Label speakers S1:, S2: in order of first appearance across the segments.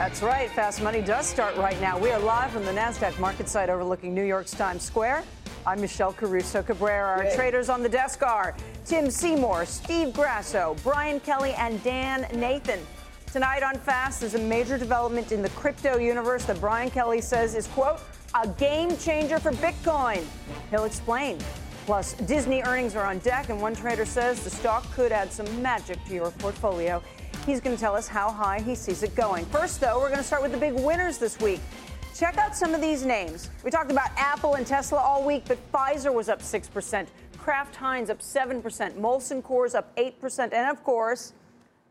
S1: That's right. Fast Money does start right now. We are live from the NASDAQ market site overlooking New York's Times Square. I'm Michelle Caruso Cabrera. Our Yay. traders on the desk are Tim Seymour, Steve Grasso, Brian Kelly, and Dan Nathan. Tonight on Fast is a major development in the crypto universe that Brian Kelly says is, quote, a game changer for Bitcoin. He'll explain. Plus, Disney earnings are on deck, and one trader says the stock could add some magic to your portfolio. He's going to tell us how high he sees it going. First, though, we're going to start with the big winners this week. Check out some of these names. We talked about Apple and Tesla all week, but Pfizer was up 6%, Kraft Heinz up 7%, Molson Coors up 8%, and of course,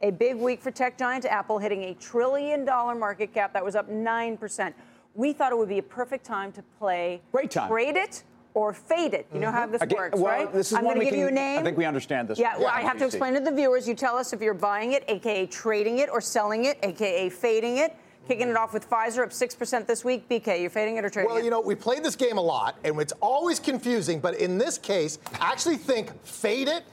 S1: a big week for tech giant Apple hitting a trillion dollar market cap that was up 9%. We thought it would be a perfect time to play
S2: Great time.
S1: Trade it or fade it. You know how mm-hmm. this
S2: Again,
S1: works,
S2: well,
S1: right?
S2: This is
S1: I'm going to give
S2: can,
S1: you a name.
S2: I think we understand this.
S1: Yeah, well, I have to explain to the viewers. You tell us if you're buying it, aka trading it, or selling it, aka fading it. Kicking it off with Pfizer up 6% this week. BK, you're fading it or trading
S3: well,
S1: it?
S3: Well, you know, we played this game a lot, and it's always confusing, but in this case, I actually think fade it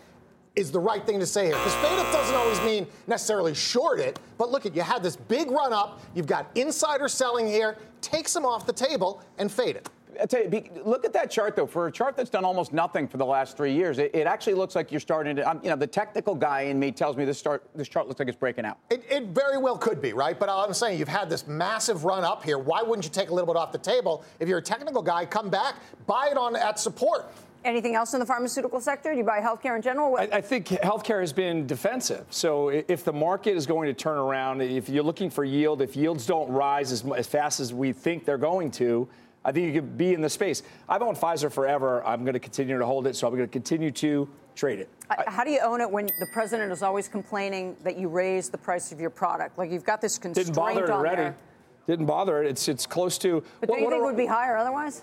S3: is the right thing to say here. Because fade it doesn't always mean necessarily short it, but look at you had this big run up, you've got insider selling here, take some off the table and fade it.
S2: I tell you, look at that chart though. For a chart that's done almost nothing for the last three years, it, it actually looks like you're starting to. Um, you know, the technical guy in me tells me this start this chart looks like it's breaking out.
S3: It, it, very well could be, right? But I'm saying you've had this massive run up here. Why wouldn't you take a little bit off the table? If you're a technical guy, come back, buy it on at support.
S1: Anything else in the pharmaceutical sector? Do you buy healthcare in general?
S4: I, I, think healthcare has been defensive. So if the market is going to turn around, if you're looking for yield, if yields don't rise as, as fast as we think they're going to, I think you could be in the space. I've owned Pfizer forever. I'm going to continue to hold it, so I'm going to continue to trade it.
S1: Uh, how do you own it when the president is always complaining that you raise the price of your product? Like you've got this constraint
S4: Didn't bother it already.
S1: There.
S4: Didn't bother it. It's it's close to.
S1: But what, do you think it would be higher otherwise?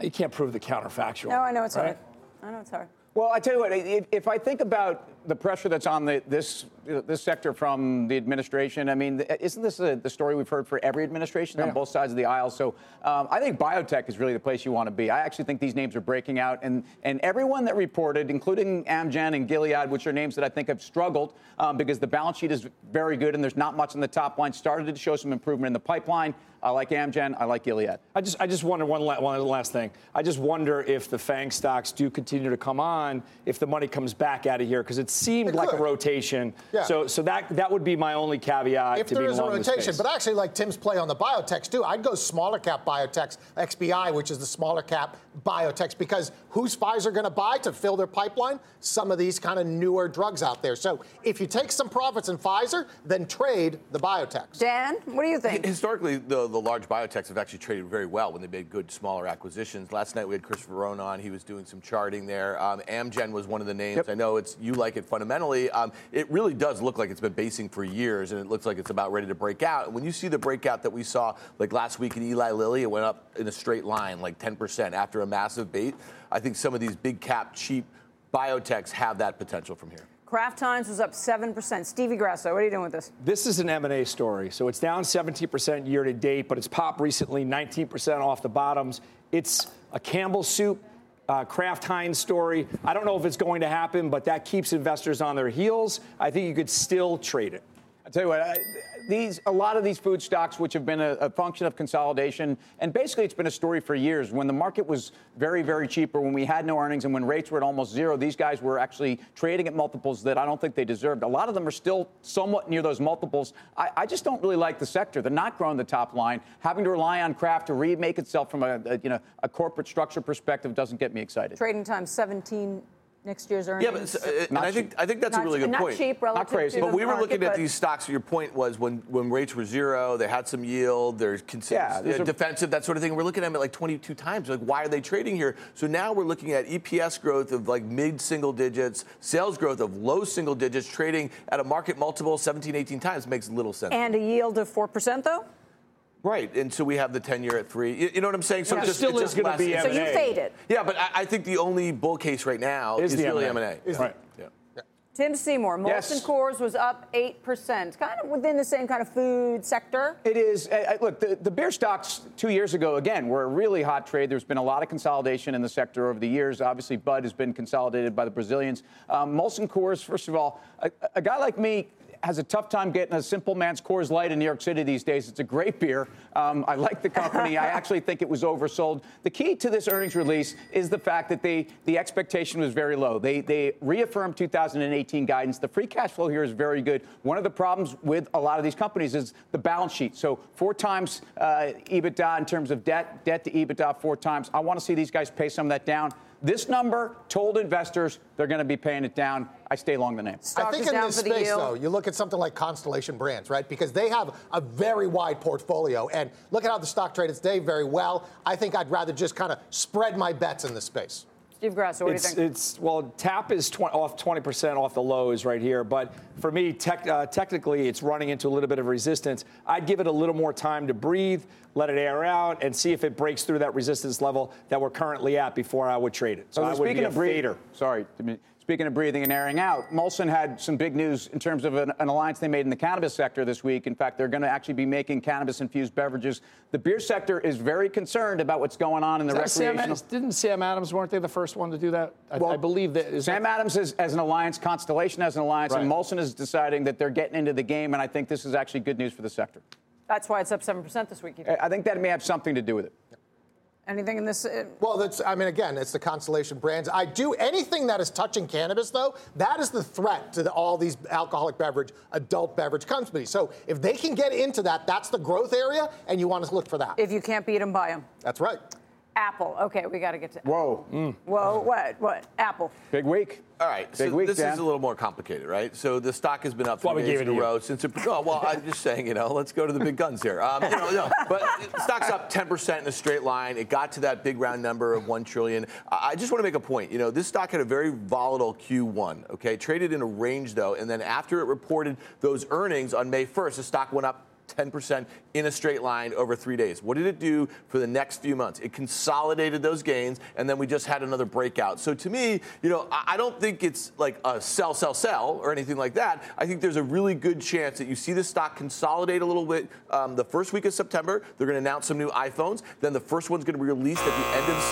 S4: You can't prove the counterfactual.
S1: No, I know it's
S4: right?
S1: hard. I know it's hard.
S2: Well, I tell you what, if I think about the pressure that's on the, this this sector from the administration, I mean, isn't this a, the story we've heard for every administration yeah. on both sides of the aisle? So um, I think biotech is really the place you want to be. I actually think these names are breaking out, and and everyone that reported, including Amgen and Gilead, which are names that I think have struggled um, because the balance sheet is very good and there's not much in the top line, started to show some improvement in the pipeline. I like Amgen. I like Gilead.
S4: I just, I just wonder one, la- one last thing. I just wonder if the FANG stocks do continue to come on if the money comes back out of here because it seemed it like a rotation. Yeah. So, so that that would be my only caveat.
S3: If there is a rotation, but actually, like Tim's play on the biotechs too, I'd go smaller cap biotechs, XBI, which is the smaller cap biotechs, because who's Pfizer going to buy to fill their pipeline? Some of these kind of newer drugs out there. So if you take some profits in Pfizer, then trade the biotechs.
S1: Dan, what do you think?
S5: Historically, the the large biotechs have actually traded very well when they made good smaller acquisitions. Last night we had Chris Verrone on. He was doing some charting there. Um, Amgen was one of the names. Yep. I know it's you like it fundamentally. Um, it really does look like it's been basing for years, and it looks like it's about ready to break out. And when you see the breakout that we saw like last week in Eli Lilly, it went up in a straight line, like 10% after a massive bait. I think some of these big cap, cheap biotechs have that potential from here.
S1: Kraft Heinz was up 7%. Stevie Grasso, what are you doing with this?
S4: This is an M&A story. So it's down 17% year to date, but it's popped recently 19% off the bottoms. It's a Campbell soup uh, Kraft Heinz story. I don't know if it's going to happen, but that keeps investors on their heels. I think you could still trade it.
S2: I tell you what, I, these a lot of these food stocks, which have been a, a, function of consolidation, and basically it's been a story for years. When the market was very, very cheap, or when we had no earnings, and when rates were at almost zero, these guys were actually trading at multiples that I don't think they deserved. A lot of them are still somewhat near those multiples. I, I just don't really like the sector. They're not growing the top line. Having to rely on Kraft to remake itself from a, a you know a corporate structure perspective doesn't get me excited.
S1: Trading time 17 next year's earnings.
S5: Yeah, but and I think I think that's
S1: not,
S5: a really good
S1: not
S5: point.
S1: Cheap relative
S2: not crazy.
S1: To
S5: but we were
S1: market,
S5: looking at these stocks. Your point was when when rates were zero, they had some yield. They're yeah, uh, defensive, that sort of thing. We're looking at them at like 22 times. Like, why are they trading here? So now we're looking at EPS growth of like mid single digits, sales growth of low single digits, trading at a market multiple 17, 18 times makes little sense.
S1: And a yield of four percent, though.
S5: Right, and so we have the 10 year at three. You, you know what I'm saying?
S4: So yeah. it still is going to be
S1: M&A. So you faded.
S5: Yeah, but I, I, think the only bull case right now is, is really M&A.
S4: M&A. Right.
S5: Yeah.
S1: Tim Seymour, Molson yes. Coors was up 8%, kind of within the same kind of food sector.
S2: It is. Uh, look, the, the, beer stocks two years ago, again, were a really hot trade. There's been a lot of consolidation in the sector over the years. Obviously, Bud has been consolidated by the Brazilians. Um, Molson Coors, first of all, a, a guy like me has a tough time getting a simple man's Coors Light in New York City these days. It's a great beer. Um, I like the company. I actually think it was oversold. The key to this earnings release is the fact that they the expectation was very low. They they reaffirmed 2018 guidance. The free cash flow here is very good. One of the problems with a lot of these companies is the balance sheet. So four times uh, EBITDA in terms of debt, debt to EBITDA four times. I want to see these guys pay some of that down. This number told investors they're going to be paying it down. I stay along the name.
S3: Stock I think in this space, though, you look at something like Constellation Brands, right? Because they have a very wide portfolio. And look at how the stock traded today very well. I think I'd rather just kind of spread my bets in this space.
S1: Steve Grasso, what
S4: it's,
S1: do you think?
S4: It's well, TAP is 20, off 20% off the lows right here, but for me, tech, uh, technically, it's running into a little bit of resistance. I'd give it a little more time to breathe, let it air out, and see if it breaks through that resistance level that we're currently at before I would trade it. So,
S2: so
S4: I would
S2: speaking
S4: be
S2: of breather,
S4: fader.
S2: sorry. Speaking of breathing and airing out, Molson had some big news in terms of an, an alliance they made in the cannabis sector this week. In fact, they're going to actually be making cannabis infused beverages. The beer sector is very concerned about what's going on in the recreational.
S4: Sam, didn't Sam Adams weren't they the first one to do that? I, well, I believe that
S2: Sam
S4: that...
S2: Adams is as an alliance, Constellation as an alliance, right. and Molson is deciding that they're getting into the game. And I think this is actually good news for the sector.
S1: That's why it's up seven percent this week.
S2: I think that may have something to do with it.
S1: Anything in this? Uh,
S3: well, that's. I mean, again, it's the Constellation brands. I do anything that is touching cannabis, though. That is the threat to the, all these alcoholic beverage, adult beverage companies. So if they can get into that, that's the growth area, and you want to look for that.
S1: If you can't beat them, buy them.
S3: That's right.
S1: Apple. Okay, we got to get to.
S2: Whoa.
S1: Mm. Whoa. What? What? Apple.
S2: Big week.
S5: All right.
S2: Big
S5: so
S2: week,
S5: this
S2: Dan.
S5: is a little more complicated, right? So the stock has been up three days in a row since it. Oh, well, I'm just saying, you know, let's go to the big guns here. Um, you know, no, but stock's up 10% in a straight line. It got to that big round number of one trillion. I just want to make a point. You know, this stock had a very volatile Q1. Okay, traded in a range though, and then after it reported those earnings on May 1st, the stock went up 10% in a straight line over three days. What did it do for the next few months? It consolidated those gains, and then we just had another breakout. So to me, you know, I don't think it's like a sell, sell, sell or anything like that. I think there's a really good chance that you see the stock consolidate a little bit um, the first week of September. They're going to announce some new iPhones. Then the first one's going to be released at the end of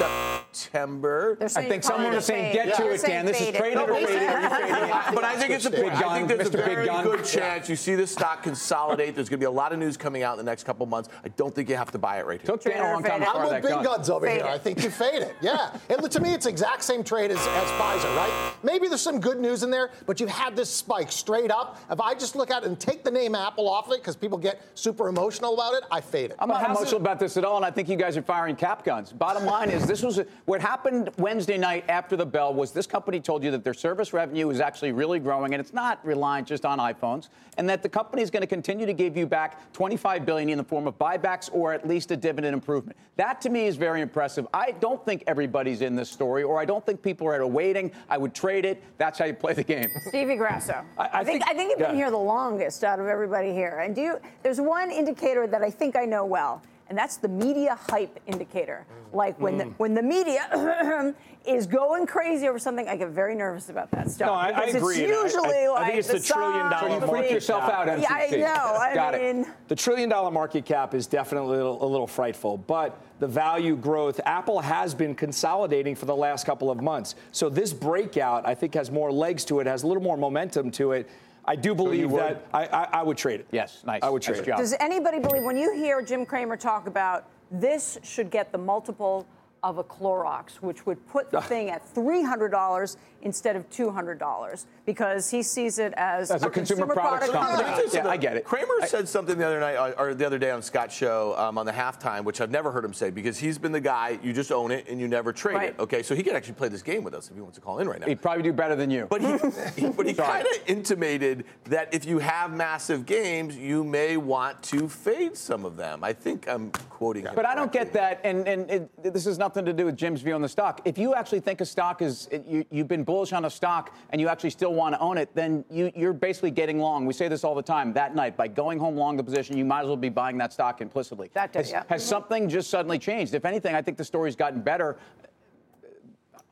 S5: September.
S2: I think someone was saying, get to it, Dan. This is traded or faded.
S5: But I think it's a big I think there's a very good chance you see the stock consolidate. There's going to be a lot of news coming out in the next couple months. I don't think you have to buy it right here.
S2: Took Dan a long time
S3: I'm with big gun. guns over fade here. It. I think you fade it. Yeah. and to me, it's the exact same trade as, as Pfizer, right? Maybe there's some good news in there, but you've had this spike straight up. If I just look at it and take the name Apple off of it because people get super emotional about it, I fade it.
S2: I'm not emotional it? about this at all, and I think you guys are firing cap guns. Bottom line is, this was a, what happened Wednesday night after the bell was this company told you that their service revenue is actually really growing, and it's not reliant just on iPhones, and that the company is going to continue to give you back 25 billion in the form of buybacks or at least a dividend improvement. That to me is very impressive. I don't think everybody's in this story, or I don't think people are at a waiting. I would trade it. That's how you play the game.
S1: Stevie Grasso. I, I, I think, think, I think you've yeah. been here the longest out of everybody here. And do you, there's one indicator that I think I know well and that's the media hype indicator. Like when mm. the, when the media is going crazy over something, I get very nervous about that stuff.
S4: No, I, I agree.
S1: It's usually
S4: I, I,
S1: like
S4: I think it's the, the trillion dollar
S2: market cap. yourself out,
S1: MCC. Yeah, I know. I
S2: Got
S1: mean,
S2: it.
S4: The trillion dollar market cap is definitely a little, a little frightful, but the value growth, Apple has been consolidating for the last couple of months. So this breakout, I think, has more legs to it, has a little more momentum to it. I do believe that I, I, I, would trade it.
S2: Yes, nice.
S4: I would trade
S2: nice
S4: it.
S2: Job.
S1: Does anybody believe when you hear Jim Cramer talk about this should get the multiple of a Clorox, which would put the thing at $300 instead of $200 because he sees it as,
S2: as a, a, consumer, consumer products
S1: product
S2: company.
S5: Yeah,
S2: yeah, I get it.
S5: Cramer
S2: I,
S5: said something the other night uh, or the other day on Scott's show um, on the halftime, which I've never heard him say because he's been the guy you just own it and you never trade
S1: right.
S5: it. Okay, so he could actually play this game with us if he wants to call in right now.
S2: He'd probably do better than you.
S5: But he, he but he kind of intimated that if you have massive games, you may want to fade some of them. I think I'm quoting.
S2: But I don't get that, and and it, this has nothing to do with Jim's view on the stock. If you actually think a stock is you, you've been bullish on a stock and you actually still want to own it, then you, you're basically getting long. We say this all the time. That night, by going home long the position, you might as well be buying that stock implicitly.
S1: That day,
S2: has,
S1: yeah.
S2: has mm-hmm. something just suddenly changed? If anything, I think the story's gotten better.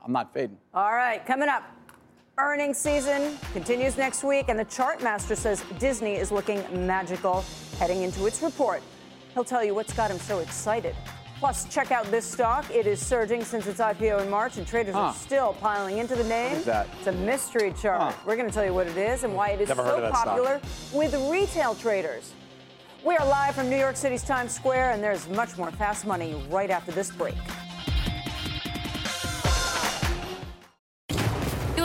S2: I'm not fading.
S1: All right, coming up. Earnings season continues next week, and the chart master says Disney is looking magical heading into its report. He'll tell you what's got him so excited. Plus, check out this stock. It is surging since its IPO in March, and traders
S2: huh.
S1: are still piling into the name.
S2: What is that?
S1: It's a mystery chart.
S2: Huh.
S1: We're going to tell you what it is and why it is
S4: Never
S1: so popular with retail traders. We are live from New York City's Times Square, and there's much more fast money right after this break.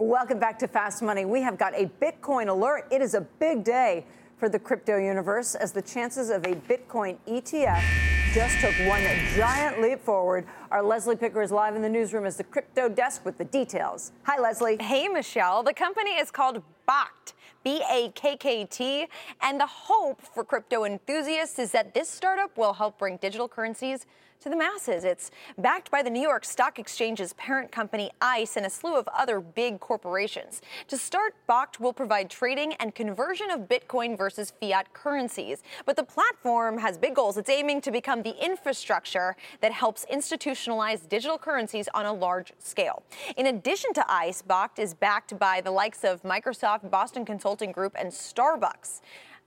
S1: Welcome back to Fast Money. We have got a Bitcoin alert. It is a big day for the crypto universe as the chances of a Bitcoin ETF just took one giant leap forward. Our Leslie Picker is live in the newsroom as the crypto desk with the details. Hi, Leslie.
S6: Hey, Michelle. The company is called Bakkt. B A K K T. And the hope for crypto enthusiasts is that this startup will help bring digital currencies to the masses. It's backed by the New York Stock Exchange's parent company ICE and a slew of other big corporations. To start, Bakkt will provide trading and conversion of Bitcoin versus fiat currencies. But the platform has big goals. It's aiming to become the infrastructure that helps institutionalize digital currencies on a large scale. In addition to ICE, Bakkt is backed by the likes of Microsoft, Boston Consulting Group, and Starbucks.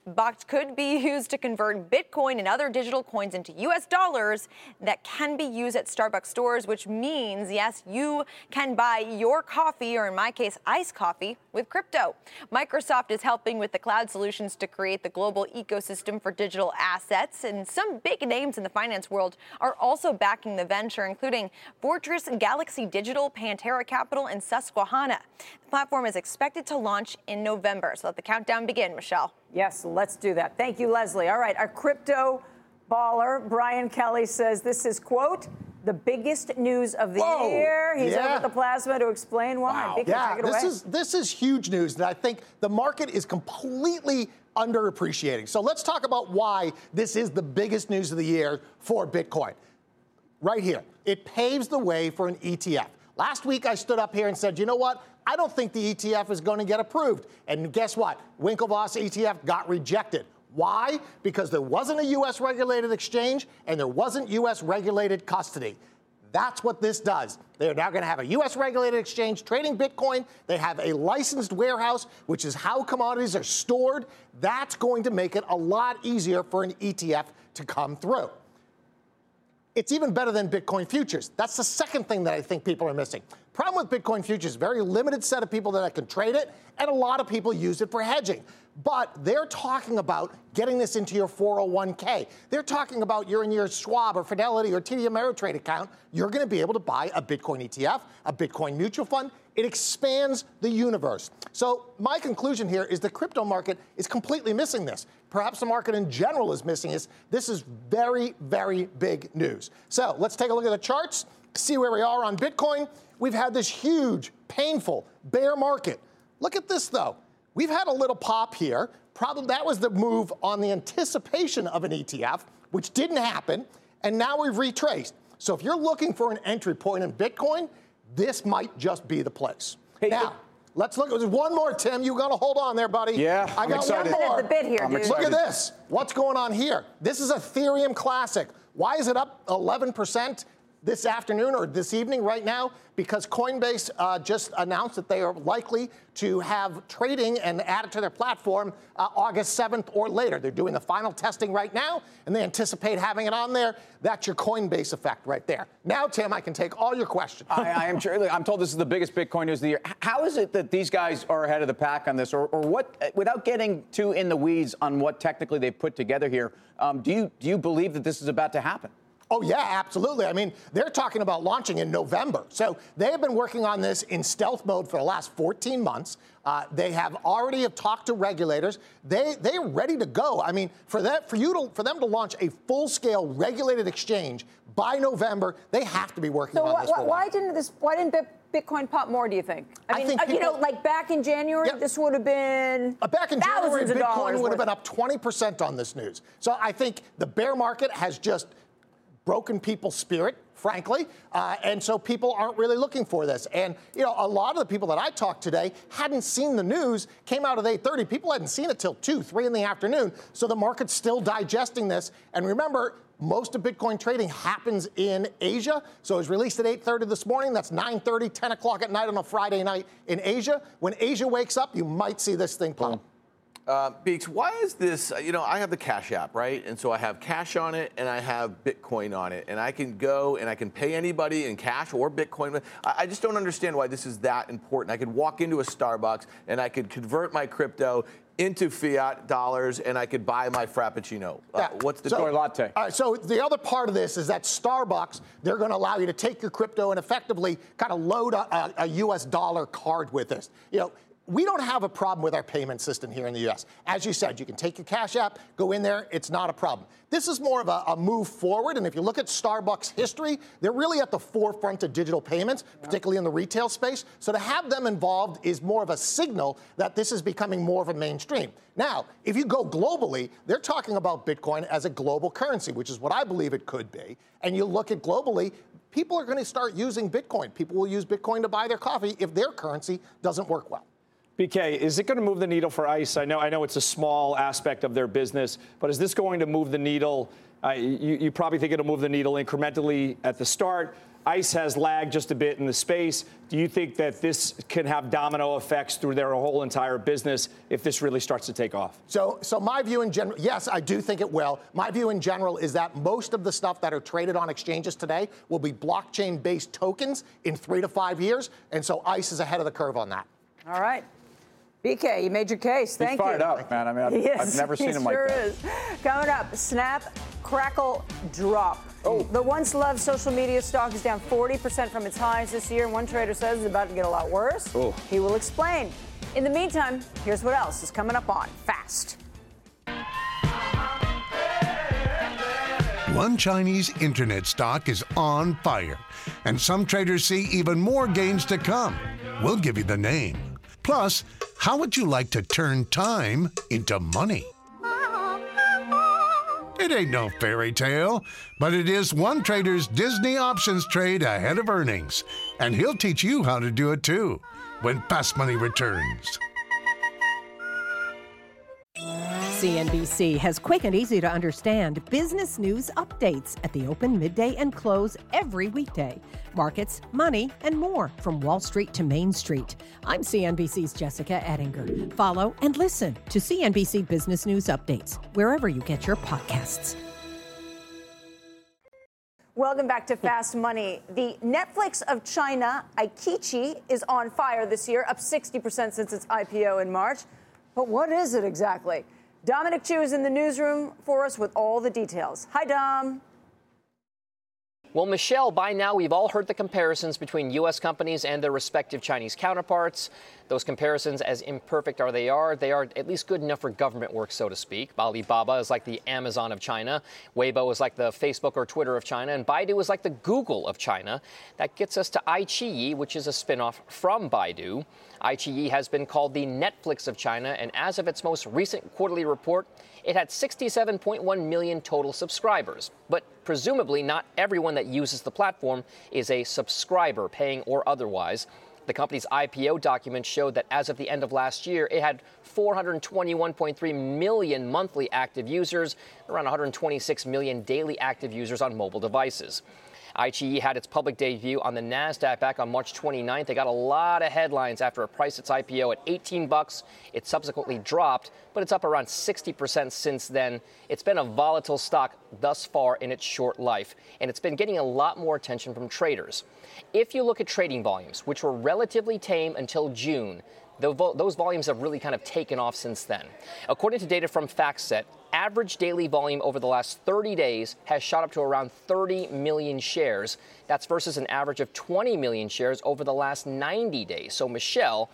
S6: Bakkt could be used to convert Bitcoin and other digital coins into US dollars that can be used at Starbucks stores, which means, yes, you can buy your coffee, or in my case, iced coffee, with crypto. Microsoft is helping with the cloud solutions to create the global ecosystem for digital assets, and some big names in the finance world are also backing the venture, including Fortress, Galaxy Digital, Pantera Capital, and Susquehanna. The platform is expected to launch in November, so let the countdown begin, Michelle.
S1: Yes, let's do that. Thank you, Leslie. All right, our crypto baller, Brian Kelly, says this is, quote, the biggest news of the
S3: Whoa.
S1: year. He's
S3: Yeah.
S1: over at the plasma to explain why.
S3: Wow.
S1: Vicky,
S3: Yeah, this is this is huge news that I think the market is completely underappreciating. So let's talk about why this is the biggest news of the year for Bitcoin. Right here, it paves the way for an ETF. Last week I stood up here and said, you know what? I don't think the ETF is going to get approved. And guess what? Winklevoss ETF got rejected. Why? Because there wasn't a US regulated exchange and there wasn't US regulated custody. That's what this does. They're now going to have a US regulated exchange trading Bitcoin. They have a licensed warehouse, which is how commodities are stored. That's going to make it a lot easier for an ETF to come through. It's even better than Bitcoin futures. That's the second thing that I think people are missing. Problem with Bitcoin futures, very limited set of people that can trade it, and a lot of people use it for hedging. But they're talking about getting this into your 401k. They're talking about you're in your Schwab or Fidelity or TD Ameritrade account. You're going to be able to buy a Bitcoin ETF, a Bitcoin mutual fund. It expands the universe. So my conclusion here is the crypto market is completely missing this. Perhaps the market in general is missing this. This is very, very big news. So let's take a look at the charts, see where we are on Bitcoin. We've had this huge, painful bear market. Look at this though. We've had a little pop here. Probably that was the move on the anticipation of an ETF, which didn't happen, and now we've retraced. So if you're looking for an entry point in Bitcoin, this might just be the place.
S2: Hey,
S3: now, Let's look. There's one more, Tim. You got to hold on there, buddy.
S2: Yeah,
S3: I
S2: I'm
S3: got
S2: excited.
S3: one more.
S1: The bid here,
S2: I'm
S1: dude.
S3: Look at this. What's going on here? This is Ethereum Classic. Why is it up 11% this afternoon or this evening right now? Because Coinbase uh, just announced that they are likely to have trading and add it to their platform uh, August 7th or later. They're doing the final testing right now, and they anticipate having it on there. That's your Coinbase effect right there. Now, Tim, I can take all your questions.
S2: I, I am sure. I'm told this is the biggest Bitcoin news of the year. How is it that these guys are ahead of the pack on this, or, or what? uh, Without getting too in the weeds on what technically they've put together here, um, do you do you believe that this is about to happen?
S3: Oh, yeah, absolutely. I mean, they're talking about launching in November. So they have been working on this in stealth mode for the last 14 months. Uh, they have already have talked to regulators. They they're ready to go. I mean, for that for you to for them to launch a full-scale regulated exchange by November, they have to be working
S1: So
S3: on
S1: why,
S3: this.
S1: why, didn't this? Why didn't Bit- Bitcoin pop more? Do you think?
S3: I
S1: mean,
S3: think
S1: uh, you know, like back in January,
S3: Yep.
S1: this would have been
S3: Uh, Back in January, Bitcoin would have been up 20% on this news. So I think the bear market has just broken people's spirit, frankly, uh, and so people aren't really looking for this. And you know, a lot of the people that I talked today hadn't seen the news. Came out at 8:30. People hadn't seen it till two, three in the afternoon. So the market's still digesting this. And remember. Most of Bitcoin trading happens in Asia. So it was released at 8:30 this morning. That's 9:30, 10 o'clock at night on a Friday night in Asia. When Asia wakes up, you might see this thing pop.
S5: Uh, Beeks, why is this? uh, You know, I have the Cash app, right? And so I have cash on it and I have Bitcoin on it. And I can go and I can pay anybody in cash or Bitcoin. I, I just don't understand why this is that important. I could walk into a Starbucks and I could convert my crypto into fiat dollars and I could buy my Frappuccino. Uh,
S3: Yeah.
S5: what's the
S2: Or latte.
S3: All right, so the other part of this is that Starbucks, they're going to allow you to take your crypto and effectively kind of load a, a, a U.S. dollar card with this. You know, we don't have a problem with our payment system here in the U.S. As you said, you can take your Cash App, go in there, it's not a problem. This is more of a, a move forward, and if you look at Starbucks history, they're really at the forefront of digital payments, particularly in the retail space. So to have them involved is more of a signal that this is becoming more of a mainstream. Now, if you go globally, they're talking about Bitcoin as a global currency, which is what I believe it could be. And you look at globally, people are going to start using Bitcoin. People will use Bitcoin to buy their coffee if their currency doesn't work well.
S4: BK, is it going to move the needle for ICE? I know, I know it's a small aspect of their business, but is this going to move the needle? Uh, you, you probably think it'll move the needle incrementally at the start. ICE has lagged just a bit in the space. Do you think that this can have domino effects through their whole entire business if this really starts to take off?
S3: So, so my view in general, yes, I do think it will. My view in general is that most of the stuff that are traded on exchanges today will be blockchain-based tokens in three to five years, and so ICE is ahead of the curve on that.
S1: All right. BK, you made your case. Thank
S2: He's fired
S1: you.
S2: up, man. I mean, I've,
S1: He is.
S2: I've never seen
S1: he
S2: him
S1: sure
S2: like that.
S1: is. Coming up, Snap, Crackle, Drop. Oh. The once loved social media stock is down 40% from its highs this year, and one trader says it's about to get a lot worse.
S2: Oh.
S1: He will explain. In the meantime, here's what else is coming up on Fast.
S7: One Chinese internet stock is on fire, and some traders see even more gains to come. We'll give you the name. Plus, how would you like to turn time into money? It ain't no fairy tale, but it is one trader's Disney options trade ahead of earnings, and he'll teach you how to do it too when Fast Money returns.
S8: CNBC has quick and easy to understand business news updates at the open, midday, and close every weekday. Markets, money, and more from Wall Street to Main Street. I'm CNBC's Jessica Ettinger. Follow and listen to CNBC Business News Updates wherever you get your podcasts.
S1: Welcome back to Fast Money. The Netflix of China, iQIYI, is on fire this year, up 60% since its IPO in March. But what is it exactly? Dominic Chu is in the newsroom for us with all the details. Hi, Dom.
S9: Well, Michelle, by now we've all heard the comparisons between U.S. companies and their respective Chinese counterparts. Those comparisons, as imperfect as they are, they are at least good enough for government work, so to speak. Alibaba is like the Amazon of China, Weibo is like the Facebook or Twitter of China, and Baidu is like the Google of China. That gets us to iQIYI, which is a spinoff from Baidu. iQIYI has been called the Netflix of China, and as of its most recent quarterly report, it had 67.1 million total subscribers. But presumably, not everyone that uses the platform is a subscriber, paying or otherwise. The company's IPO documents showed that as of the end of last year, it had 421.3 million monthly active users, around 126 million daily active users on mobile devices. iQIYI had its public debut on the Nasdaq back on March 29th. They got a lot of headlines after it priced its IPO at 18 bucks. It subsequently dropped, but it's up around 60% since then. It's been a volatile stock thus far in its short life, and it's been getting a lot more attention from traders. If you look at trading volumes, which were relatively tame until June, those volumes have really kind of taken off since then. According to data from FactSet, average daily volume over the last 30 days has shot up to around 30 million shares. That's versus an average of 20 million shares over the last 90 days. So, Michelle,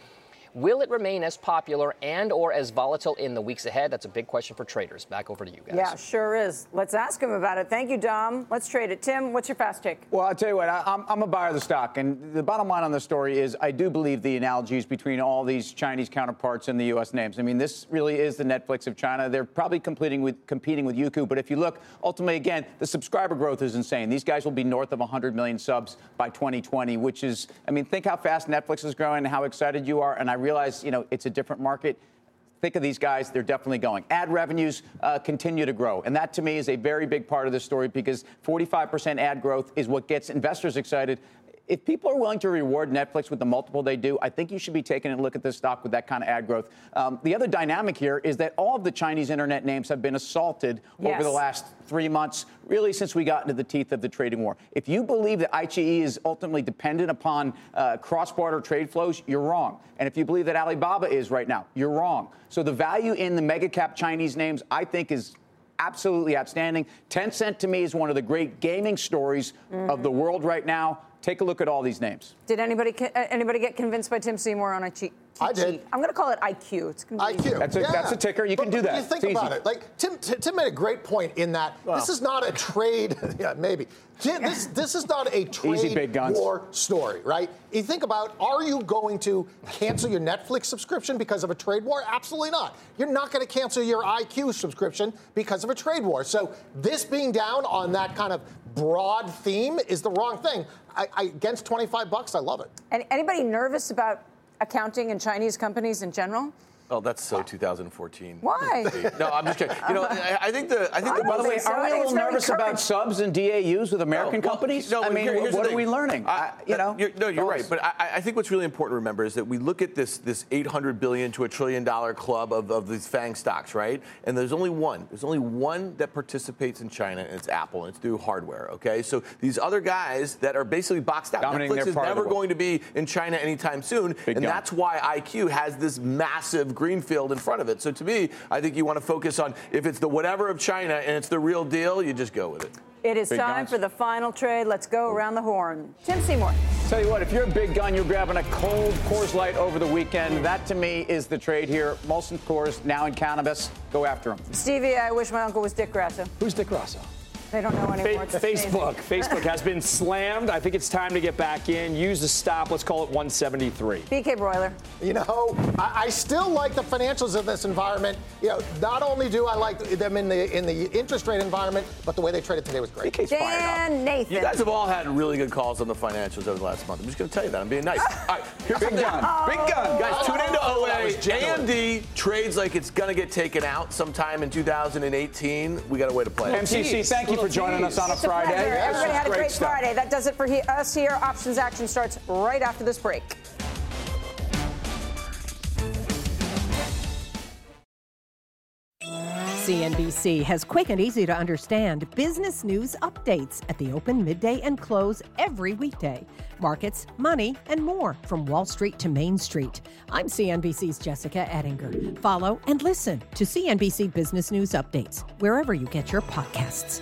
S9: Will it remain as popular and or as volatile in the weeks ahead? That's a big question for traders. Back over to you guys.
S1: Yeah, sure is. Let's ask him about it. Thank you, Dom. Let's trade it. Tim, what's your fast take?
S2: Well, I'll tell you what, I, am I'm a buyer of the stock. And the bottom line on the story is I do believe the analogies between all these Chinese counterparts and the U.S. names. I mean, this really is the Netflix of China. They're probably competing with, competing with Youku. But if you look, ultimately, again, the subscriber growth is insane. These guys will be north of 100 million subs by 2020, which is, I mean, think how fast Netflix is growing and how excited you are. And I realize, you know, it's a different market. Think of these guys, they're definitely going. Ad revenues uh, continue to grow. And that to me is a very big part of the story because 45% ad growth is what gets investors excited if people are willing to reward Netflix with the multiple they do, I think you should be taking a look at this stock with that kind of ad growth. Um, the other dynamic here is that all of the Chinese internet names have been assaulted yes. over the last three months, really since we got into the teeth of the trading war. If you believe that iQIYI is ultimately dependent upon uh, cross-border trade flows, you're wrong. And if you believe that Alibaba is right now, you're wrong. So the value in the mega cap Chinese names, I think, is absolutely outstanding. Tencent to me is one of the great gaming stories mm-hmm. of the world right now. Take a look at all these names.
S1: Did anybody uh, anybody get convinced by Tim Seymour on a cheat?
S3: I did.
S1: I'm going to call it IQ. It's
S3: IQ.
S2: That's a,
S3: yeah.
S2: that's a ticker. You
S3: but,
S2: can do that.
S3: You think
S2: it's
S3: about
S2: easy.
S3: it. Like Tim, Tim made a great point in that well. this is not a trade. yeah, maybe. This this is not a trade war story, right? You think about: Are you going to cancel your Netflix subscription because of a trade war? Absolutely not. You're not going to cancel your IQ subscription because of a trade war. So this being down on that kind of broad theme is the wrong thing. I, I, against 25 bucks, I love it.
S1: And anybody nervous about accounting in Chinese companies in general?
S5: Oh, that's so 2014.
S1: Why?
S5: no, I'm just kidding. You know, I, I think the I think the,
S2: by the way, so. are we a little nervous current. about subs and DAUs with American no, well, companies?
S5: No,
S2: I mean,
S5: here,
S2: what are we learning? I, you know,
S5: you're, no, you're right. But I, I, think what's really important to remember is that we look at this this 800 billion to a trillion dollar club of, of these FANG stocks, right? And there's only one. There's only one that participates in China, and it's Apple, and it's through hardware. Okay, so these other guys that are basically boxed out.
S2: Dominating
S5: Netflix is never going to be in China anytime soon,
S2: Big
S5: and
S2: gun.
S5: that's why IQ has this massive greenfield in front of it. So to me, I think you want to focus on if it's the whatever of China and it's the real deal, you just go with it.
S1: It is
S2: big
S1: time
S2: guns.
S1: for the final trade. Let's go around the horn. Tim Seymour.
S2: Tell you what, if you're a big gun, you're grabbing a cold Coors Light over the weekend. That to me is the trade here. Molson Coors now in cannabis. Go after them.
S1: Stevie, I wish my uncle was Dick Grasso.
S4: Who's Dick Grasso?
S1: They don't know anymore.
S4: Fa- Facebook. Facebook has been slammed. I think it's time to get back in. Use the stop. Let's call it 173.
S1: BK Broiler.
S3: You know, I, I, still like the financials of this environment. You know, not only do I like them in the in the interest rate environment, but the way they traded today was great.
S1: BK's Dan Nathan.
S5: You guys have all had really good calls on the financials over the last month. I'm just going to tell you that. I'm being nice. all right, here's
S2: big gun.
S5: Oh. Big gun. Guys, oh, tune into OA. AMD trades like it's going to get taken out sometime in 2018. We got a way to play.
S2: MCC, thank you for joining us on a
S1: it's
S2: Friday.
S1: A Everybody had a great,
S2: great
S1: Friday. That does it for he- us here. Options action starts right after this break.
S8: CNBC has quick and easy to understand business news updates at the open, midday, and close every weekday. Markets, money, and more from Wall Street to Main Street. I'm CNBC's Jessica Ettinger. Follow and listen to CNBC Business News Updates wherever you get your podcasts.